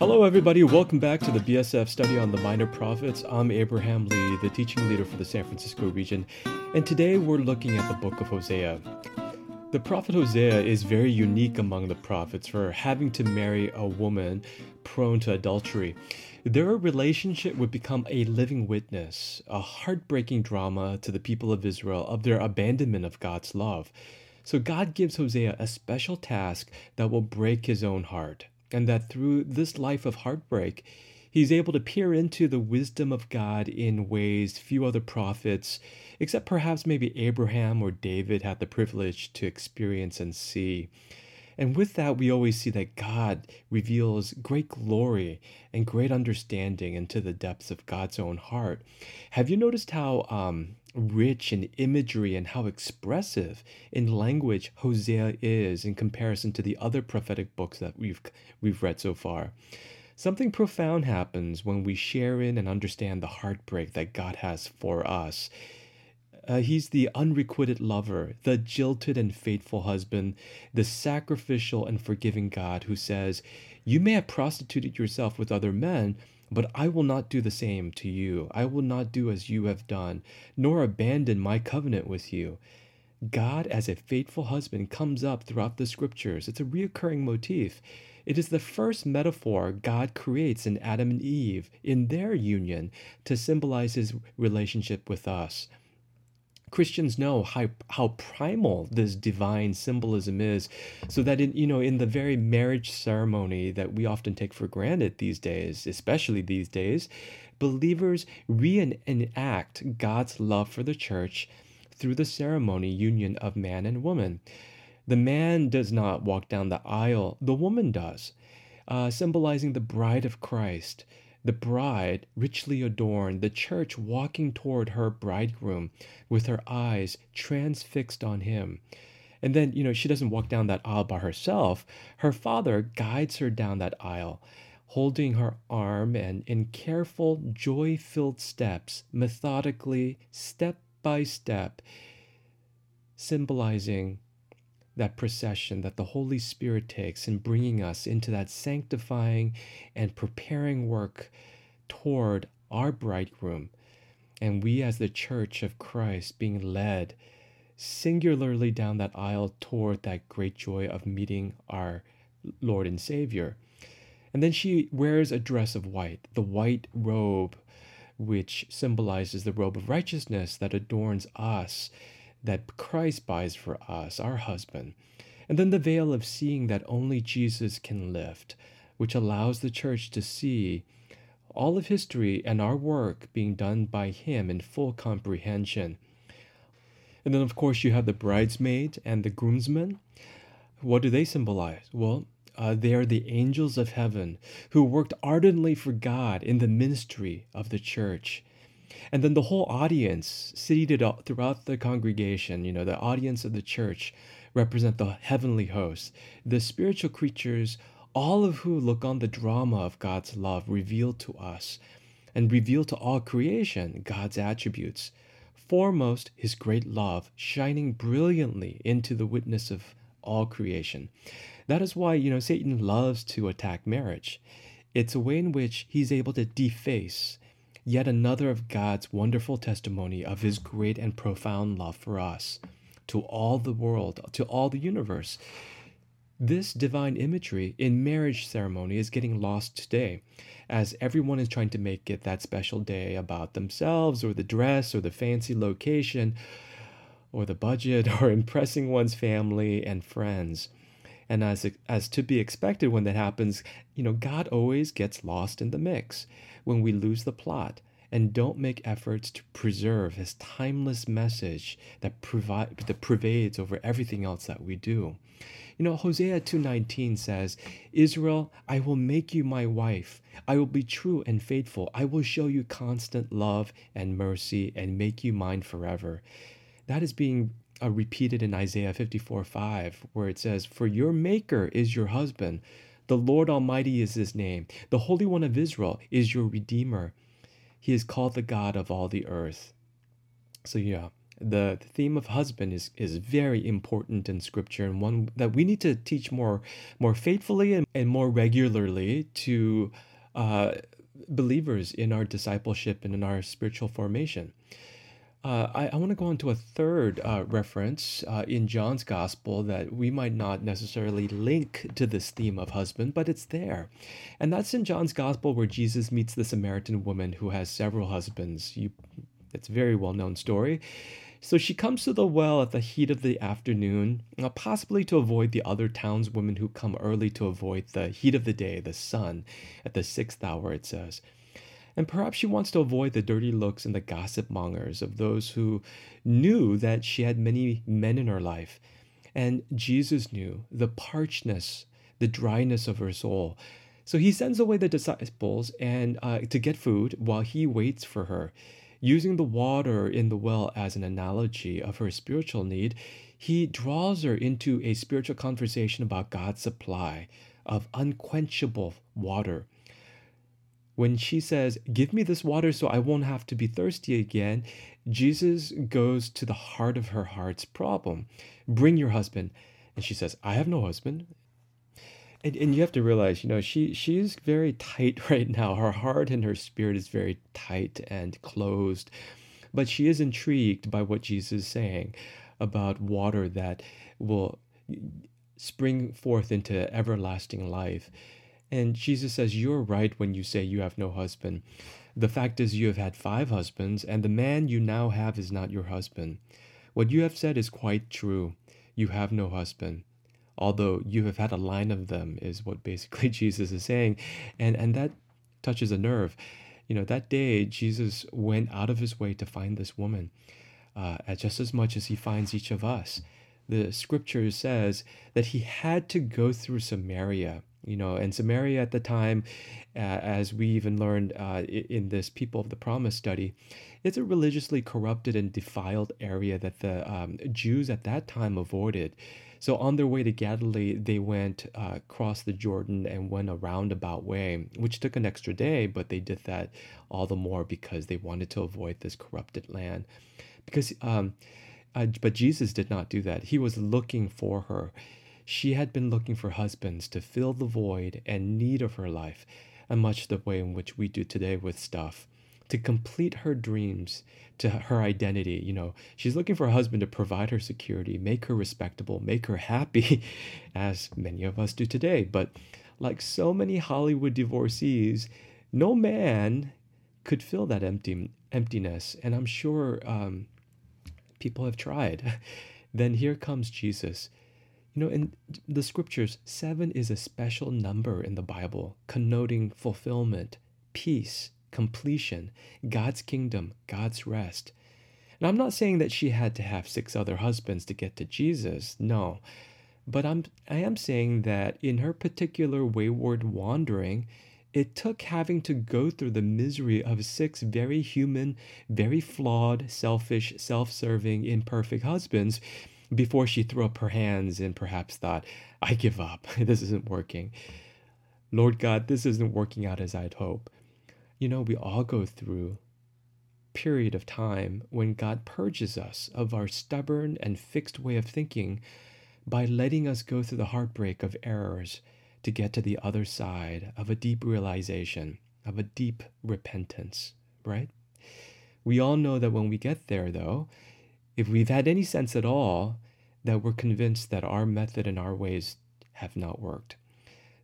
Hello, everybody. Welcome back to the BSF study on the minor prophets. I'm Abraham Lee, the teaching leader for the San Francisco region, and today we're looking at the book of Hosea. The prophet Hosea is very unique among the prophets for having to marry a woman prone to adultery. Their relationship would become a living witness, a heartbreaking drama to the people of Israel of their abandonment of God's love. So God gives Hosea a special task that will break his own heart and that through this life of heartbreak, he's able to peer into the wisdom of God in ways few other prophets, except perhaps maybe Abraham or David, had the privilege to experience and see. And with that, we always see that God reveals great glory and great understanding into the depths of God's own heart. Have you noticed how um, rich in imagery and how expressive in language Hosea is in comparison to the other prophetic books that we've we've read so far? Something profound happens when we share in and understand the heartbreak that God has for us uh, he's the unrequited lover, the jilted and faithful husband, the sacrificial and forgiving God who says, You may have prostituted yourself with other men, but I will not do the same to you. I will not do as you have done, nor abandon my covenant with you. God, as a faithful husband, comes up throughout the scriptures. It's a reoccurring motif. It is the first metaphor God creates in Adam and Eve in their union to symbolize his relationship with us. Christians know how, how primal this divine symbolism is, so that in you know in the very marriage ceremony that we often take for granted these days, especially these days, believers reenact God's love for the church through the ceremony union of man and woman. The man does not walk down the aisle; the woman does, uh, symbolizing the bride of Christ the bride richly adorned, the church walking toward her bridegroom with her eyes transfixed on him. And then, you know, she doesn't walk down that aisle by herself. Her father guides her down that aisle, holding her arm and in careful, joy filled steps, methodically, step by step, symbolizing that procession that the Holy Spirit takes in bringing us into that sanctifying and preparing work toward our bridegroom. And we, as the church of Christ, being led singularly down that aisle toward that great joy of meeting our Lord and Savior. And then she wears a dress of white, the white robe, which symbolizes the robe of righteousness that adorns us that Christ buys for us, our husband. And then the veil of seeing that only Jesus can lift, which allows the church to see all of history and our work being done by Him in full comprehension. And then, of course, you have the bridesmaid and the groomsmen. What do they symbolize? Well, uh, they are the angels of heaven who worked ardently for God in the ministry of the church. And then the whole audience seated throughout the congregation, you know, the audience of the church represent the heavenly host, the spiritual creatures, all of who look on the drama of God's love revealed to us and reveal to all creation God's attributes. Foremost, his great love shining brilliantly into the witness of all creation. That is why, you know, Satan loves to attack marriage. It's a way in which he's able to deface yet another of God's wonderful testimony of his great and profound love for us, to all the world, to all the universe. This divine imagery in marriage ceremony is getting lost today, as everyone is trying to make it that special day about themselves or the dress or the fancy location or the budget or impressing one's family and friends. And as as to be expected when that happens, you know, God always gets lost in the mix when we lose the plot and don't make efforts to preserve his timeless message that provide that pervades over everything else that we do. You know, Hosea 2:19 says, "Israel, I will make you my wife. I will be true and faithful. I will show you constant love and mercy and make you mine forever." That is being uh, repeated in Isaiah 54 5, where it says, For your Maker is your husband, the Lord Almighty is his name, the Holy One of Israel is your Redeemer. He is called the God of all the earth. So, yeah, The theme of husband is, is very important in scripture and one that we need to teach more more faithfully and, and more regularly to uh, believers in our discipleship and in our spiritual formation. Uh, I, I want to go on to a third uh, reference uh, in John's gospel that we might not necessarily link to this theme of husband, but it's there. And that's in John's gospel where Jesus meets the Samaritan woman who has several husbands. You, it's a very well known story. So she comes to the well at the heat of the afternoon, uh, possibly to avoid the other townswomen who come early to avoid the heat of the day, the sun, at the sixth hour, it says. And perhaps she wants to avoid the dirty looks and the gossip mongers of those who knew that she had many men in her life. And Jesus knew the parchness, the dryness of her soul. So he sends away the disciples and uh, to get food while he waits for her. Using the water in the well as an analogy of her spiritual need, he draws her into a spiritual conversation about God's supply of unquenchable water when she says, Give me this water so I won't have to be thirsty again, Jesus goes to the heart of her heart's problem. Bring your husband. And she says, I have no husband. And, and you have to realize, you know, she she's very tight right now. Her heart and her spirit is very tight and closed. But she is intrigued by what Jesus is saying about water that will spring forth into everlasting life. And Jesus says, You're right when you say you have no husband. The fact is, you have had five husbands, and the man you now have is not your husband. What you have said is quite true. You have no husband. Although you have had a line of them, is what basically Jesus is saying. And, and that touches a nerve. You know, that day, Jesus went out of his way to find this woman, uh, just as much as he finds each of us. The scripture says that he had to go through Samaria you know and samaria at the time uh, as we even learned uh, in this people of the promise study it's a religiously corrupted and defiled area that the um, jews at that time avoided. So on their way to galilee they went uh, across the jordan and went a roundabout way which took an extra day but they did that all the more because they wanted to avoid this corrupted land. Because um, uh, but jesus did not do that. He was looking for her she had been looking for husbands to fill the void and need of her life, and much the way in which we do today with stuff. To complete her dreams, to her identity. You know, she's looking for a husband to provide her security, make her respectable, make her happy, as many of us do today. But like so many Hollywood divorcees, no man could fill that empty emptiness. And I'm sure um, people have tried. then here comes Jesus you know, in the scriptures, seven is a special number in the Bible, connoting fulfillment, peace, completion, God's kingdom, God's rest. And I'm not saying that she had to have six other husbands to get to Jesus, no. But I'm I am saying that in her particular wayward wandering, it took having to go through the misery of six very human, very flawed, selfish, self serving, imperfect husbands before she threw up her hands and perhaps thought, I give up. this isn't working. Lord God, this isn't working out as I'd hope. You know, we all go through period of time when God purges us of our stubborn and fixed way of thinking by letting us go through the heartbreak of errors to get to the other side of a deep realization, of a deep repentance, right? We all know that when we get there, though, if we've had any sense at all that we're convinced that our method and our ways have not worked,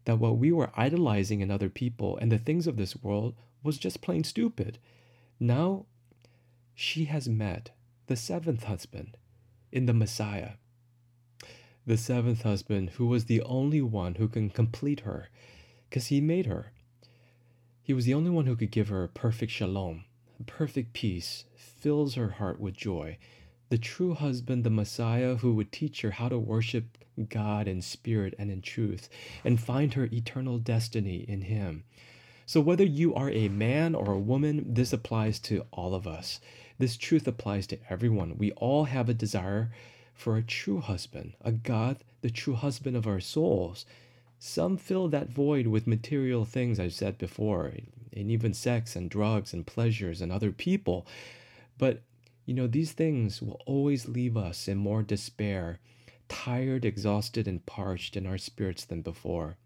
that what we were idolizing in other people and the things of this world was just plain stupid. Now she has met the seventh husband in the Messiah. The seventh husband, who was the only one who can complete her, because he made her. He was the only one who could give her perfect shalom, perfect peace, fills her heart with joy, the true husband, the Messiah, who would teach her how to worship God in spirit and in truth, and find her eternal destiny in Him. So, whether you are a man or a woman, this applies to all of us. This truth applies to everyone. We all have a desire for a true husband, a God, the true husband of our souls. Some fill that void with material things, I've said before, and even sex and drugs and pleasures and other people. But You know, these things will always leave us in more despair, tired, exhausted, and parched in our spirits than before.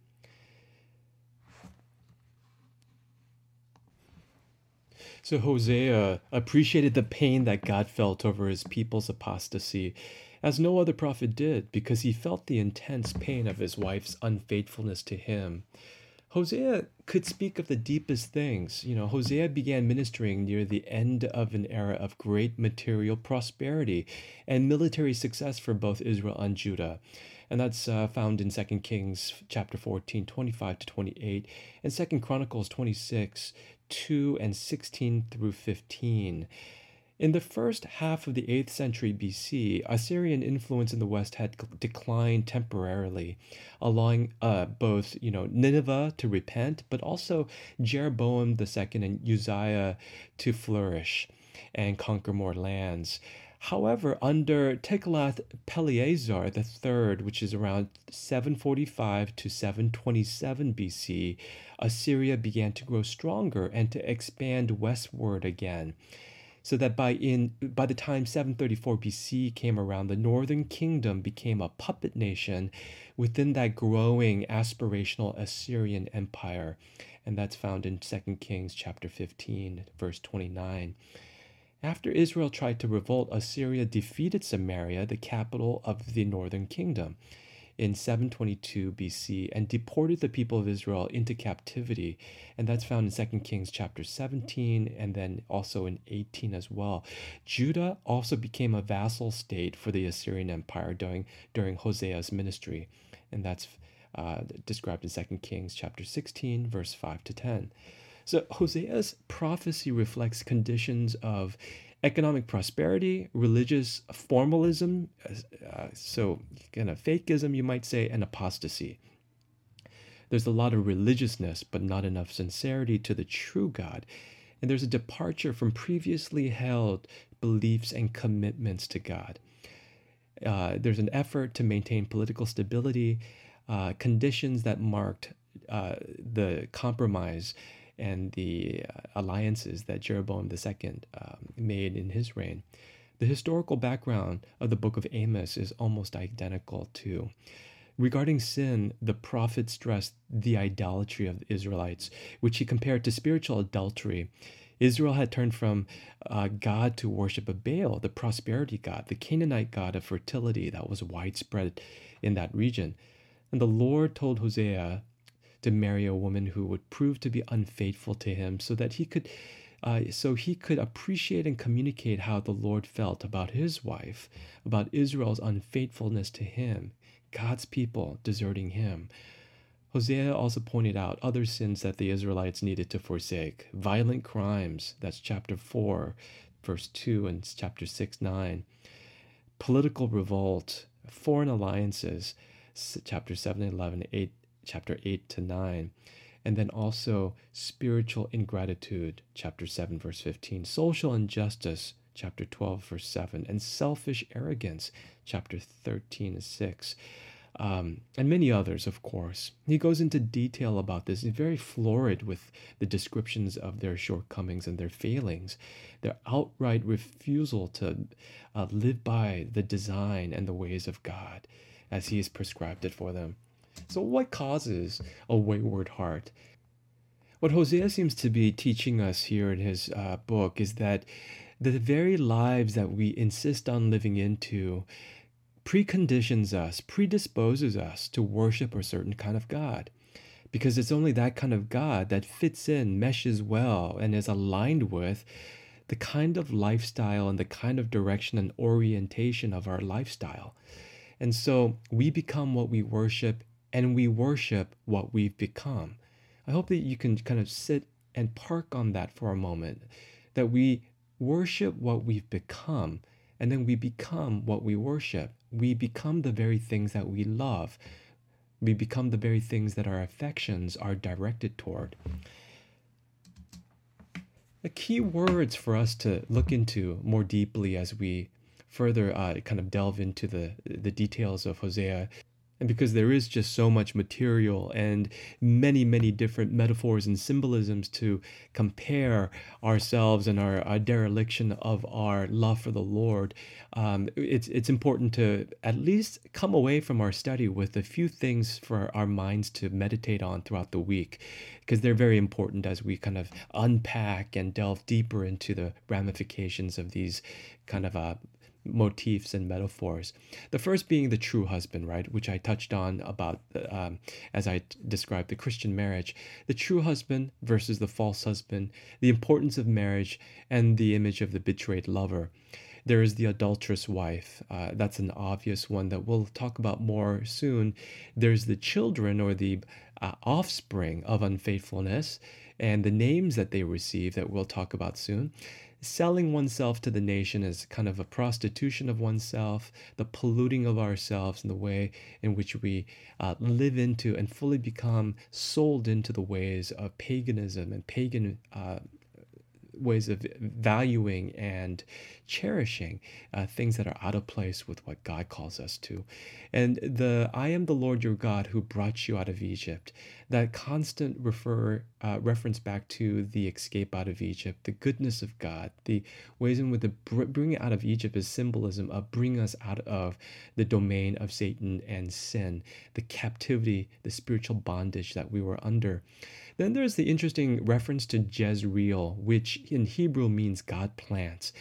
So Hosea appreciated the pain that God felt over his people's apostasy, as no other prophet did, because he felt the intense pain of his wife's unfaithfulness to him. Hosea could speak of the deepest things. You know, Hosea began ministering near the end of an era of great material prosperity and military success for both Israel and Judah. And that's uh, found in 2 Kings chapter 14, 25 to 28, and 2 Chronicles 26, 2 and 16 through 15. In the first half of the 8th century BC, Assyrian influence in the West had declined temporarily, allowing uh, both you know Nineveh to repent, but also Jeroboam II and Uzziah to flourish and conquer more lands. However, under Tiglath-Pileser III, which is around 745 to 727 BC, Assyria began to grow stronger and to expand westward again so that by in by the time 734 BC came around, the northern kingdom became a puppet nation within that growing aspirational Assyrian empire, and that's found in 2 Kings chapter 15, verse 29. After Israel tried to revolt, Assyria defeated Samaria, the capital of the northern kingdom in 722 BC and deported the people of Israel into captivity. And that's found in 2 Kings chapter 17 and then also in 18 as well. Judah also became a vassal state for the Assyrian Empire during, during Hosea's ministry. And that's uh, described in 2 Kings chapter 16, verse 5 to 10. So Hosea's prophecy reflects conditions of economic prosperity, religious formalism, uh, so kind of fakeism, you might say, and apostasy. There's a lot of religiousness, but not enough sincerity to the true God. And there's a departure from previously held beliefs and commitments to God. Uh, there's an effort to maintain political stability, uh, conditions that marked uh, the compromise and the uh, alliances that Jeroboam II um, made in his reign. The historical background of the book of Amos is almost identical too. Regarding sin, the prophet stressed the idolatry of the Israelites, which he compared to spiritual adultery. Israel had turned from uh, God to worship a Baal, the prosperity god, the Canaanite god of fertility that was widespread in that region. And the Lord told Hosea to marry a woman who would prove to be unfaithful to him so that he could uh, so he could appreciate and communicate how the Lord felt about his wife, about Israel's unfaithfulness to him, God's people deserting him. Hosea also pointed out other sins that the Israelites needed to forsake violent crimes, that's chapter 4, verse 2, and chapter 6, 9, political revolt, foreign alliances, chapter 7 11, 8, chapter 8 to 9. And then also spiritual ingratitude, chapter 7, verse 15. Social injustice, chapter 12, verse 7. And selfish arrogance, chapter 13 and 6. Um, and many others, of course. He goes into detail about this. He's very florid with the descriptions of their shortcomings and their failings, their outright refusal to uh, live by the design and the ways of God as He has prescribed it for them. So, what causes a wayward heart? What Hosea seems to be teaching us here in his uh, book is that the very lives that we insist on living into preconditions us, predisposes us to worship a certain kind of God. Because it's only that kind of God that fits in, meshes well, and is aligned with the kind of lifestyle and the kind of direction and orientation of our lifestyle. And so we become what we worship and we worship what we've become. I hope that you can kind of sit and park on that for a moment, that we worship what we've become, and then we become what we worship. We become the very things that we love. We become the very things that our affections are directed toward. The key words for us to look into more deeply as we further uh, kind of delve into the, the details of Hosea And because there is just so much material and many, many different metaphors and symbolisms to compare ourselves and our, our dereliction of our love for the Lord, um, it's, it's important to at least come away from our study with a few things for our minds to meditate on throughout the week, because they're very important as we kind of unpack and delve deeper into the ramifications of these kind of uh, motifs and metaphors. The first being the true husband, right, which I touched on about um, as I described the Christian marriage. The true husband versus the false husband, the importance of marriage, and the image of the betrayed lover. There is the adulterous wife. Uh, that's an obvious one that we'll talk about more soon. There's the children or the uh, offspring of unfaithfulness and the names that they receive that we'll talk about soon selling oneself to the nation is kind of a prostitution of oneself, the polluting of ourselves in the way in which we uh, live into and fully become sold into the ways of paganism and pagan uh, ways of valuing and cherishing uh, things that are out of place with what God calls us to. And the I am the Lord your God who brought you out of Egypt, that constant refer uh, reference back to the escape out of Egypt, the goodness of God, the ways in which the bringing out of Egypt is symbolism of bringing us out of the domain of Satan and sin, the captivity, the spiritual bondage that we were under. Then there's the interesting reference to Jezreel, which in Hebrew means God plants.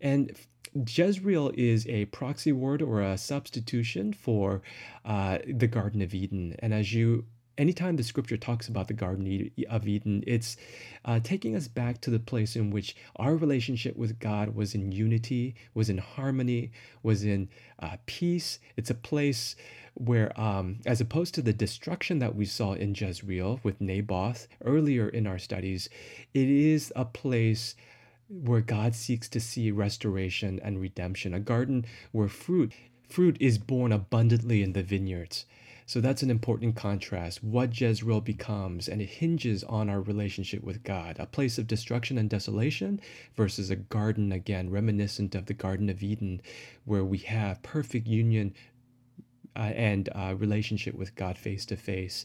And Jezreel is a proxy word or a substitution for uh, the Garden of Eden. And as you anytime the scripture talks about the Garden of Eden, it's uh, taking us back to the place in which our relationship with God was in unity, was in harmony, was in uh, peace. It's a place where, um, as opposed to the destruction that we saw in Jezreel with Naboth earlier in our studies, it is a place where God seeks to see restoration and redemption, a garden where fruit fruit is born abundantly in the vineyards. So that's an important contrast. What Jezreel becomes, and it hinges on our relationship with God a place of destruction and desolation versus a garden, again, reminiscent of the Garden of Eden, where we have perfect union uh, and uh, relationship with God face to face.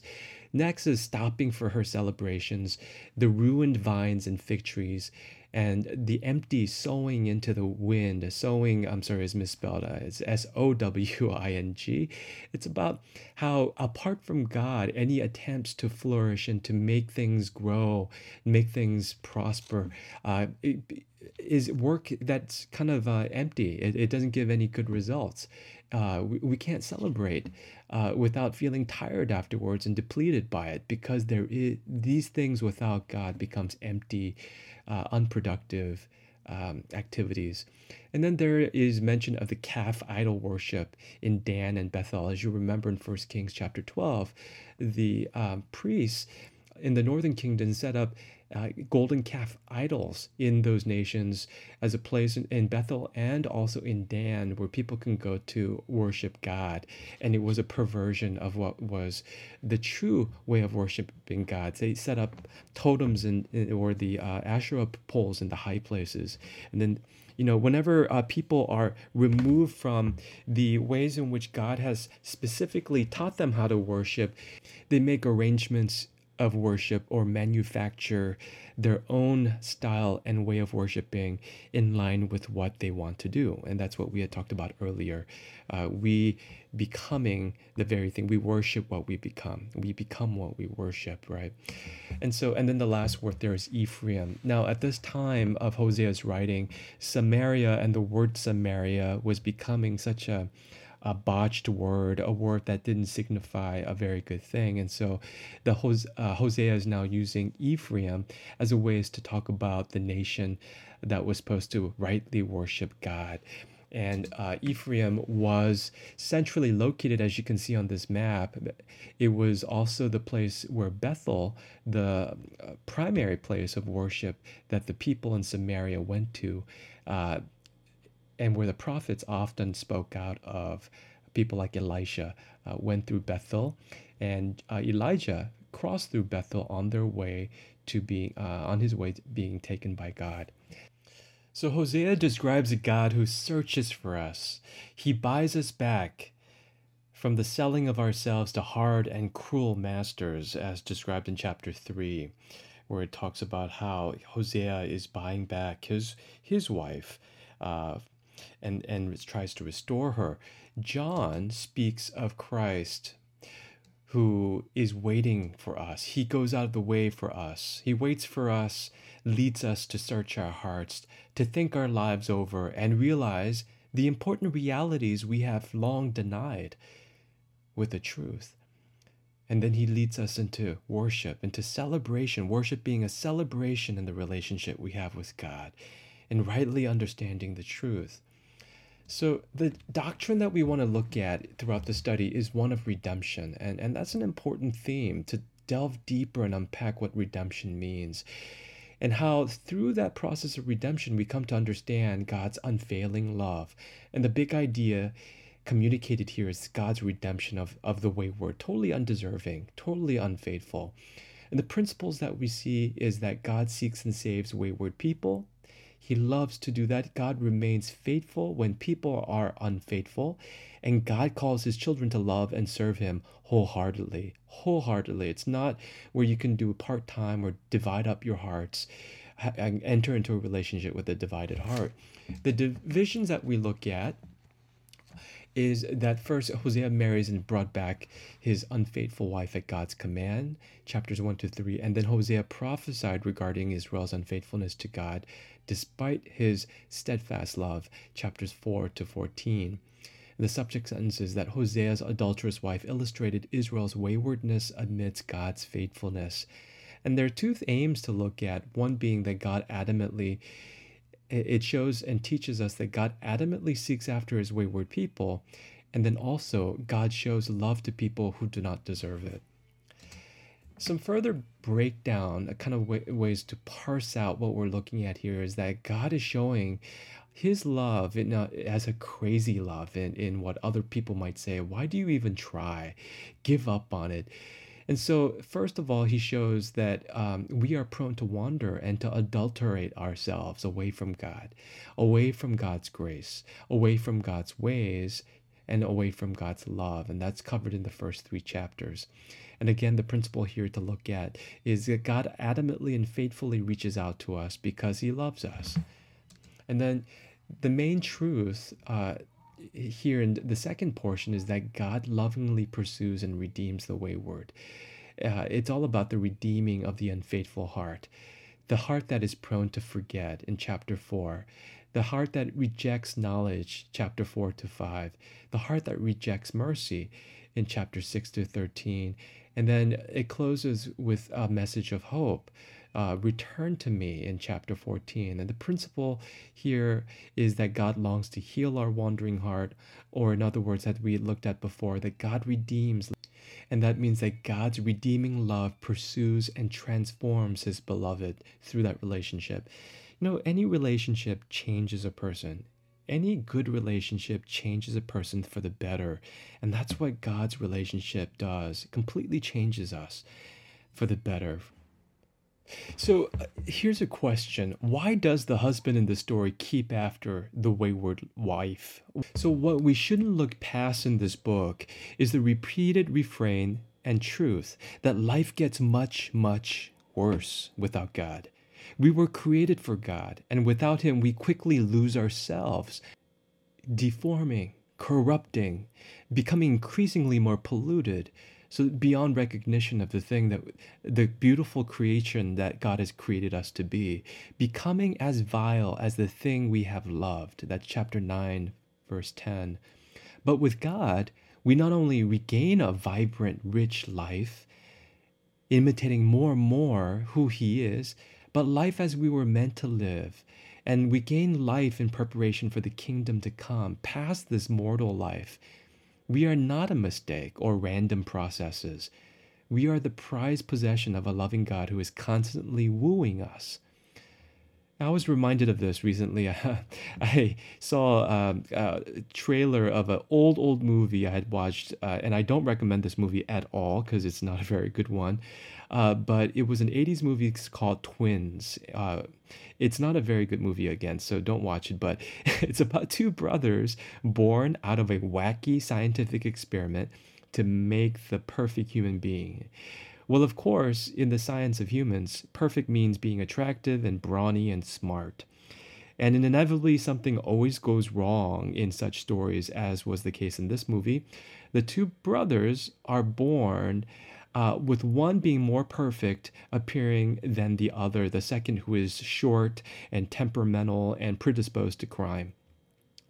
Next is stopping for her celebrations, the ruined vines and fig trees, and the empty sowing into the wind. Sowing, I'm sorry, is misspelled. Uh, it's S O W I N G. It's about how, apart from God, any attempts to flourish and to make things grow, make things prosper, uh, is work that's kind of uh, empty. It, it doesn't give any good results. Uh, we, we can't celebrate uh, without feeling tired afterwards and depleted by it because there is these things without God becomes empty uh, unproductive um, activities. And then there is mention of the calf idol worship in Dan and Bethel. As you remember in 1 Kings chapter 12, the um, priests in the northern kingdom set up uh, golden calf idols in those nations as a place in, in, Bethel and also in Dan where people can go to worship God. And it was a perversion of what was the true way of worshiping God. They set up totems in or the uh, Asherah poles in the high places. And then you know, whenever uh, people are removed from the ways in which God has specifically taught them how to worship, they make arrangements of worship or manufacture their own style and way of worshiping in line with what they want to do. And that's what we had talked about earlier. Uh, we becoming the very thing we worship what we become. We become what we worship, right? And so, and then the last word there is Ephraim. Now, at this time of Hosea's writing, Samaria and the word Samaria was becoming such a a botched word, a word that didn't signify a very good thing. And so the Hosea, uh, Hosea is now using Ephraim as a way to talk about the nation that was supposed to rightly worship God. And uh, Ephraim was centrally located, as you can see on this map. It was also the place where Bethel, the uh, primary place of worship that the people in Samaria went to, uh, and where the prophets often spoke out of people like Elisha uh, went through Bethel, and uh, Elijah crossed through Bethel on their way to being uh, on his way to being taken by God. So Hosea describes a God who searches for us. He buys us back from the selling of ourselves to hard and cruel masters, as described in chapter 3, where it talks about how Hosea is buying back his, his wife uh, and, and tries to restore her. John speaks of Christ who is waiting for us. He goes out of the way for us. He waits for us, leads us to search our hearts, to think our lives over, and realize the important realities we have long denied with the truth. And then he leads us into worship, into celebration, worship being a celebration in the relationship we have with God, and rightly understanding the truth. So, the doctrine that we want to look at throughout the study is one of redemption, and, and that's an important theme to delve deeper and unpack what redemption means, and how through that process of redemption we come to understand God's unfailing love. And the big idea communicated here is God's redemption of, of the wayward, totally undeserving, totally unfaithful. And the principles that we see is that God seeks and saves wayward people. He loves to do that. God remains faithful when people are unfaithful. And God calls his children to love and serve him wholeheartedly. Wholeheartedly. It's not where you can do part time or divide up your hearts and enter into a relationship with a divided heart. The divisions that we look at is that first Hosea marries and brought back his unfaithful wife at God's command, chapters 1 to 3, and then Hosea prophesied regarding Israel's unfaithfulness to God despite his steadfast love, chapters 4 to 14. The subject sentence is that Hosea's adulterous wife illustrated Israel's waywardness amidst God's faithfulness. And there are two aims to look at one being that God adamantly it shows and teaches us that God adamantly seeks after his wayward people, and then also God shows love to people who do not deserve it. Some further breakdown, a kind of way, ways to parse out what we're looking at here is that God is showing his love in a, as a crazy love in, in what other people might say. Why do you even try? Give up on it. And so, first of all, he shows that um, we are prone to wander and to adulterate ourselves away from God, away from God's grace, away from God's ways, and away from God's love. And that's covered in the first three chapters. And again, the principle here to look at is that God adamantly and faithfully reaches out to us because he loves us. And then the main truth uh, here in the second portion is that God lovingly pursues and redeems the wayward. Uh, it's all about the redeeming of the unfaithful heart, the heart that is prone to forget in chapter 4, the heart that rejects knowledge, chapter 4 to 5, the heart that rejects mercy in chapter 6 to 13. And then it closes with a message of hope uh, return to me in chapter 14. And the principle here is that God longs to heal our wandering heart, or in other words, that we looked at before, that God redeems. And that means that God's redeeming love pursues and transforms his beloved through that relationship. You know, any relationship changes a person. Any good relationship changes a person for the better. And that's what God's relationship does. It completely changes us for the better. So uh, here's a question Why does the husband in the story keep after the wayward wife? So, what we shouldn't look past in this book is the repeated refrain and truth that life gets much, much worse without God. We were created for God, and without Him, we quickly lose ourselves, deforming, corrupting, becoming increasingly more polluted so beyond recognition of the thing that the beautiful creation that God has created us to be, becoming as vile as the thing we have loved. That's chapter 9, verse 10. But with God, we not only regain a vibrant, rich life, imitating more and more who He is, but life as we were meant to live. And we gain life in preparation for the kingdom to come, past this mortal life we are not a mistake or random processes. We are the prized possession of a loving God who is constantly wooing us. I was reminded of this recently. I saw um, a trailer of an old, old movie I had watched, uh, and I don't recommend this movie at all because it's not a very good one. Uh, but it was an 80s movie called Twins. Uh, it's not a very good movie again, so don't watch it. But it's about two brothers born out of a wacky scientific experiment to make the perfect human being. Well, of course, in the science of humans, perfect means being attractive and brawny and smart. And inevitably, something always goes wrong in such stories, as was the case in this movie. The two brothers are born uh, with one being more perfect appearing than the other, the second, who is short and temperamental and predisposed to crime.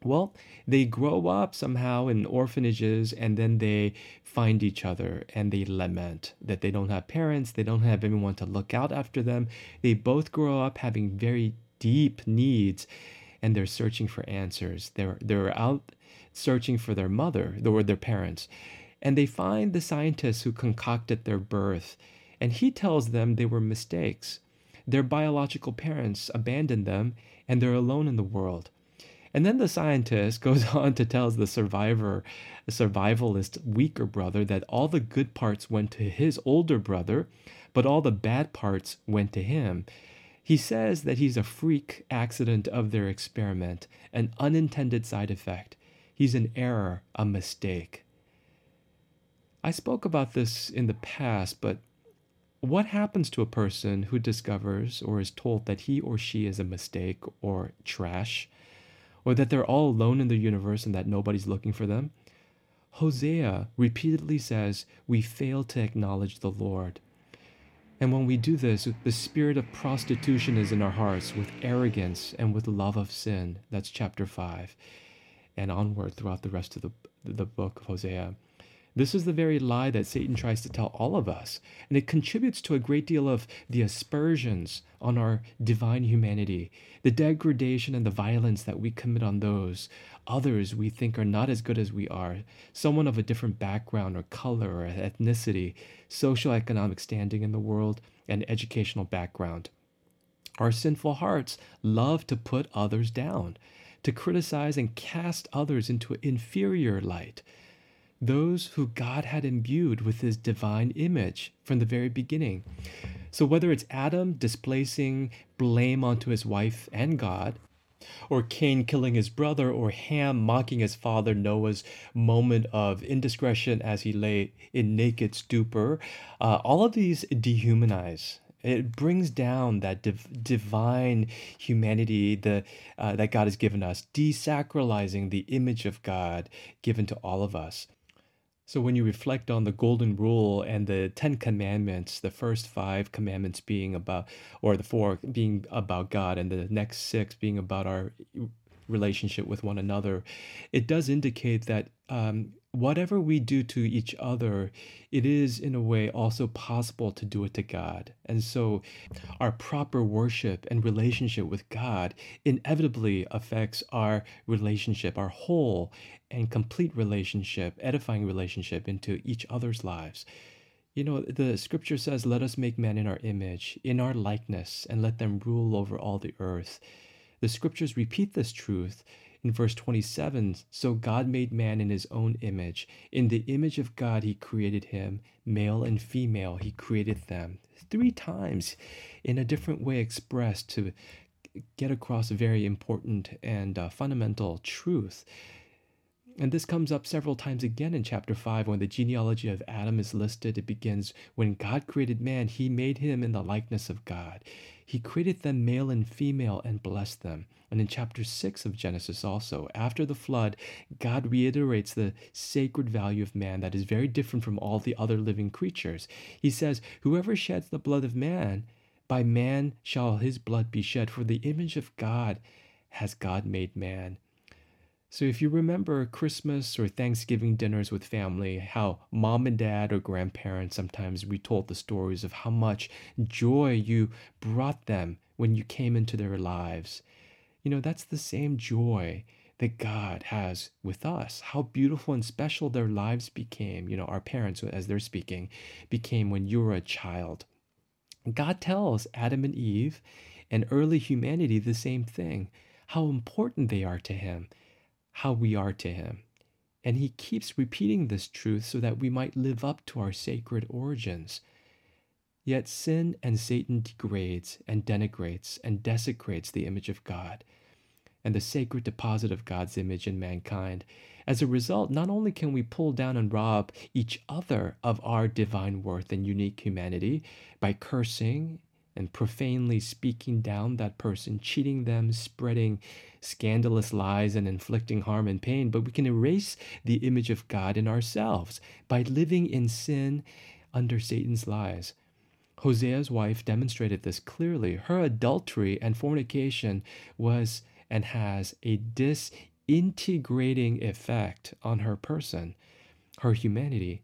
Well, they grow up somehow in orphanages and then they find each other and they lament that they don't have parents, they don't have anyone to look out after them. They both grow up having very deep needs and they're searching for answers. They're they're out searching for their mother, or their parents. And they find the scientist who concocted their birth, and he tells them they were mistakes. Their biological parents abandoned them and they're alone in the world. And then the scientist goes on to tell the survivor, survivalist weaker brother that all the good parts went to his older brother, but all the bad parts went to him. He says that he's a freak accident of their experiment, an unintended side effect. He's an error, a mistake. I spoke about this in the past, but what happens to a person who discovers or is told that he or she is a mistake or trash? Or that they're all alone in the universe and that nobody's looking for them. Hosea repeatedly says we fail to acknowledge the Lord. And when we do this, the spirit of prostitution is in our hearts with arrogance and with love of sin. That's chapter 5 and onward throughout the rest of the, the book of Hosea. This is the very lie that Satan tries to tell all of us, and it contributes to a great deal of the aspersions on our divine humanity, the degradation and the violence that we commit on those others we think are not as good as we are, someone of a different background or color or ethnicity, social economic standing in the world, and educational background. Our sinful hearts love to put others down, to criticize and cast others into an inferior light those who God had imbued with his divine image from the very beginning. So, whether it's Adam displacing blame onto his wife and God, or Cain killing his brother, or Ham mocking his father Noah's moment of indiscretion as he lay in naked stupor, uh, all of these dehumanize it brings down that div- divine humanity the, uh, that God has given us, desacralizing the image of God given to all of us. So when you reflect on the golden rule and the 10 commandments, the first 5 commandments being about or the 4 being about God and the next 6 being about our relationship with one another, it does indicate that um, whatever we do to each other, it is in a way also possible to do it to God. And so our proper worship and relationship with God inevitably affects our relationship, our whole and complete relationship, edifying relationship into each other's lives. You know, the scripture says, Let us make man in our image, in our likeness, and let them rule over all the earth. The scriptures repeat this truth in verse 27 So God made man in his own image. In the image of God, he created him, male and female, he created them. Three times in a different way expressed to get across a very important and uh, fundamental truth. And this comes up several times again in chapter 5 when the genealogy of Adam is listed. It begins when God created man, he made him in the likeness of God. He created them male and female and blessed them. And in chapter 6 of Genesis, also, after the flood, God reiterates the sacred value of man that is very different from all the other living creatures. He says, Whoever sheds the blood of man, by man shall his blood be shed, for the image of God has God made man. So, if you remember Christmas or Thanksgiving dinners with family, how mom and dad or grandparents sometimes retold the stories of how much joy you brought them when you came into their lives. You know, that's the same joy that God has with us. How beautiful and special their lives became, you know, our parents, as they're speaking, became when you were a child. God tells Adam and Eve and early humanity the same thing. How important they are to him, how we are to him. And he keeps repeating this truth so that we might live up to our sacred origins. Yet sin and Satan degrades and denigrates and desecrates the image of God and the sacred deposit of God's image in mankind. As a result, not only can we pull down and rob each other of our divine worth and unique humanity by cursing and profanely speaking down that person, cheating them, spreading scandalous lies, and inflicting harm and pain, but we can erase the image of God in ourselves by living in sin under Satan's lies. Hosea's wife demonstrated this clearly. Her adultery and fornication was and has a disintegrating effect on her person, her humanity.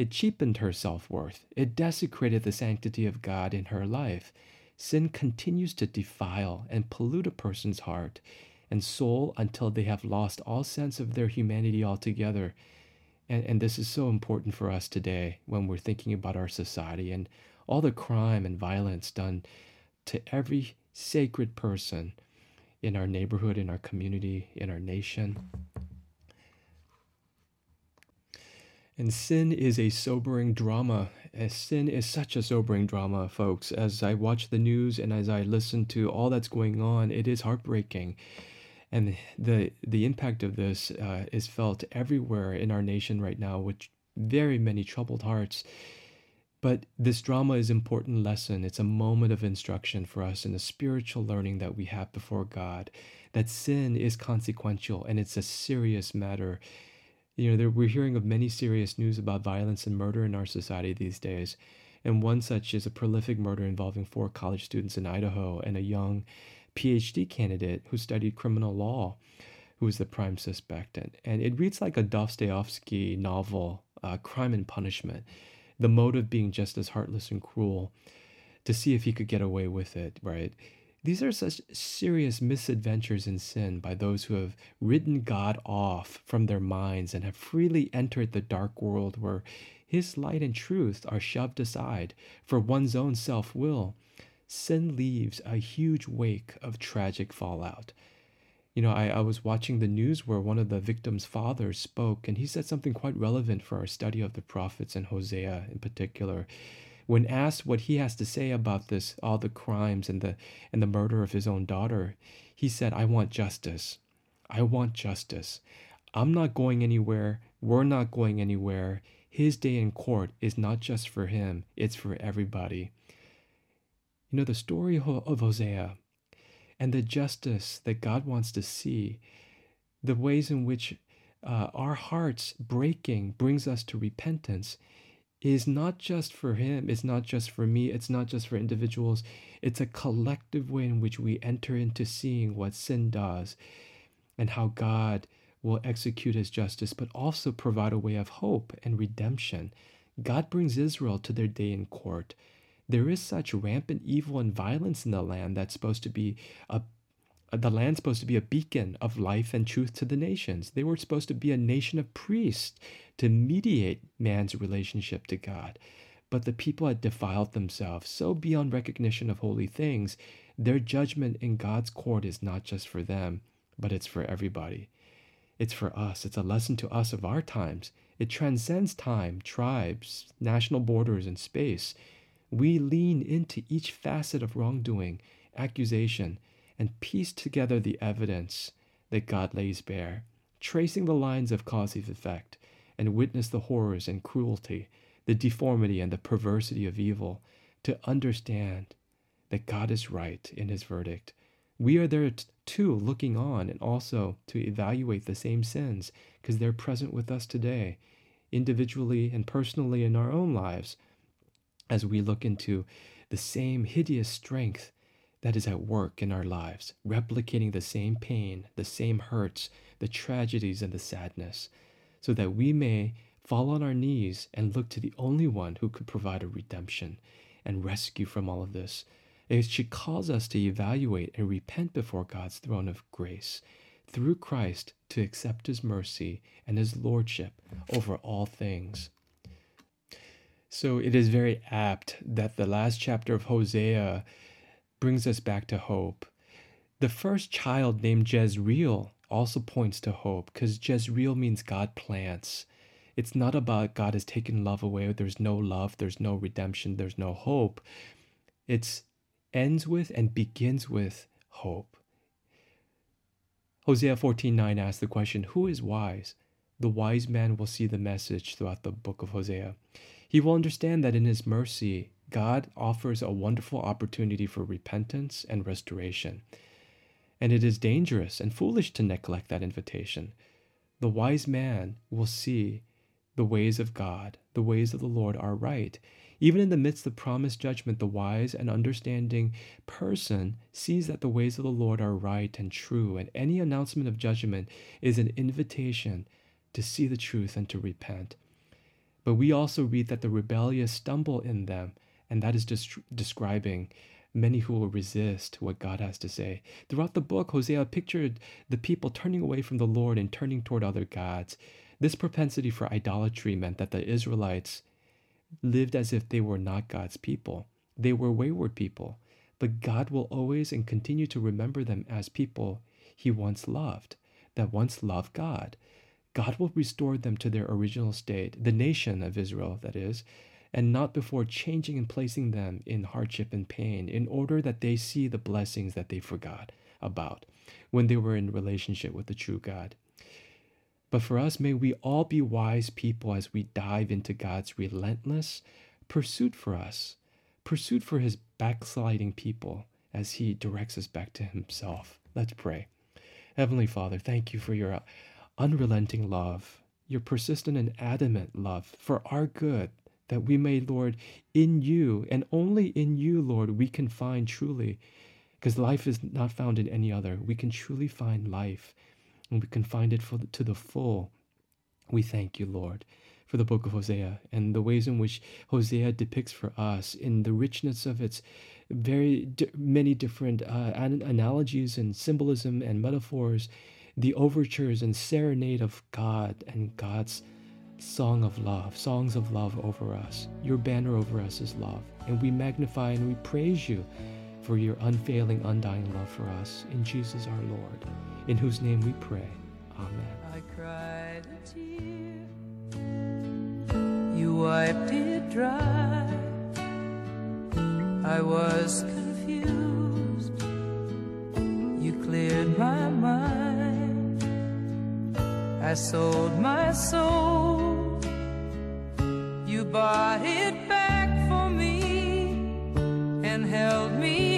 It cheapened her self worth. It desecrated the sanctity of God in her life. Sin continues to defile and pollute a person's heart and soul until they have lost all sense of their humanity altogether. And, and this is so important for us today when we're thinking about our society and all the crime and violence done to every sacred person in our neighborhood, in our community, in our nation. And sin is a sobering drama. As sin is such a sobering drama, folks. As I watch the news and as I listen to all that's going on, it is heartbreaking. And the the impact of this uh, is felt everywhere in our nation right now, with very many troubled hearts. But this drama is an important lesson. It's a moment of instruction for us in the spiritual learning that we have before God. That sin is consequential and it's a serious matter. You know, there, we're hearing of many serious news about violence and murder in our society these days. And one such is a prolific murder involving four college students in Idaho and a young PhD candidate who studied criminal law, who was the prime suspect. And, and it reads like a Dostoevsky novel, uh, Crime and Punishment the motive being just as heartless and cruel to see if he could get away with it, right? These are such serious misadventures in sin by those who have written God off from their minds and have freely entered the dark world where his light and truth are shoved aside for one's own self will. Sin leaves a huge wake of tragic fallout you know, I, I was watching the news where one of the victim's fathers spoke, and he said something quite relevant for our study of the prophets and Hosea in particular. When asked what he has to say about this, all the crimes and the and the murder of his own daughter, he said, I want justice. I want justice. I'm not going anywhere. We're not going anywhere. His day in court is not just for him, it's for everybody. You know, the story of Hosea and the justice that God wants to see, the ways in which uh, our hearts breaking brings us to repentance is not just for him, it's not just for me, it's not just for individuals. It's a collective way in which we enter into seeing what sin does and how God will execute his justice, but also provide a way of hope and redemption. God brings Israel to their day in court there is such rampant evil and violence in the land that's supposed to be a the land's supposed to be a beacon of life and truth to the nations. They were supposed to be a nation of priests to mediate man's relationship to God. But the people had defiled themselves so beyond recognition of holy things, their judgment in God's court is not just for them, but it's for everybody. It's for us. It's a lesson to us of our times. It transcends time, tribes, national borders, and space. We lean into each facet of wrongdoing, accusation, and piece together the evidence that God lays bare, tracing the lines of causative effect, and witness the horrors and cruelty, the deformity and the perversity of evil, to understand that God is right in his verdict. We are there too, looking on, and also to evaluate the same sins, because they're present with us today, individually and personally in our own lives as we look into the same hideous strength that is at work in our lives, replicating the same pain, the same hurts, the tragedies, and the sadness, so that we may fall on our knees and look to the only one who could provide a redemption and rescue from all of this. It should cause us to evaluate and repent before God's throne of grace through Christ to accept his mercy and his lordship over all things. So it is very apt that the last chapter of Hosea brings us back to hope. The first child named Jezreel also points to hope because Jezreel means God plants. It's not about God has taken love away. There's no love, there's no redemption, there's no hope. It ends with and begins with hope. Hosea 14:9 asks the question, Who is wise? The wise man will see the message throughout the book of Hosea. He will understand that in his mercy, God offers a wonderful opportunity for repentance and restoration. And it is dangerous and foolish to neglect that invitation. The wise man will see the ways of God, the ways of the Lord are right. Even in the midst of promised judgment, the wise and understanding person sees that the ways of the Lord are right and true, and any announcement of judgment is an invitation to see the truth and to repent. But we also read that the rebellious stumble in them, and that is just describing many who will resist what God has to say. Throughout the book, Hosea pictured the people turning away from the Lord and turning toward other gods. This propensity for idolatry meant that the Israelites lived as if they were not God's people. They were wayward people, but God will always and continue to remember them as people he once loved, that once loved God. God will restore them to their original state, the nation of Israel, that is, and not before changing and placing them in hardship and pain, in order that they see the blessings that they forgot about when they were in relationship with the true God. But for us, may we all be wise people as we dive into God's relentless pursuit for us, pursuit for his backsliding people as he directs us back to himself. Let's pray. Heavenly Father, thank you for your unrelenting love, your persistent and adamant love for our good, that we may, Lord, in you and only in you, Lord, we can find truly, because life is not found in any other. We can truly find life and we can find it the, to the full. We thank you, Lord, for the book of Hosea and the ways in which Hosea depicts for us in the richness of its very di- many different uh, analogies and symbolism and metaphors, the overtures and serenade of God and God's song of love, songs of love over us. Your banner over us is love. And we magnify and we praise you for your unfailing, undying love for us. In Jesus our Lord in whose name we pray. Amen. I cried a tear, you wiped it dry. I was confused, you cleared my mind. I sold my soul, you bought it back for me and held me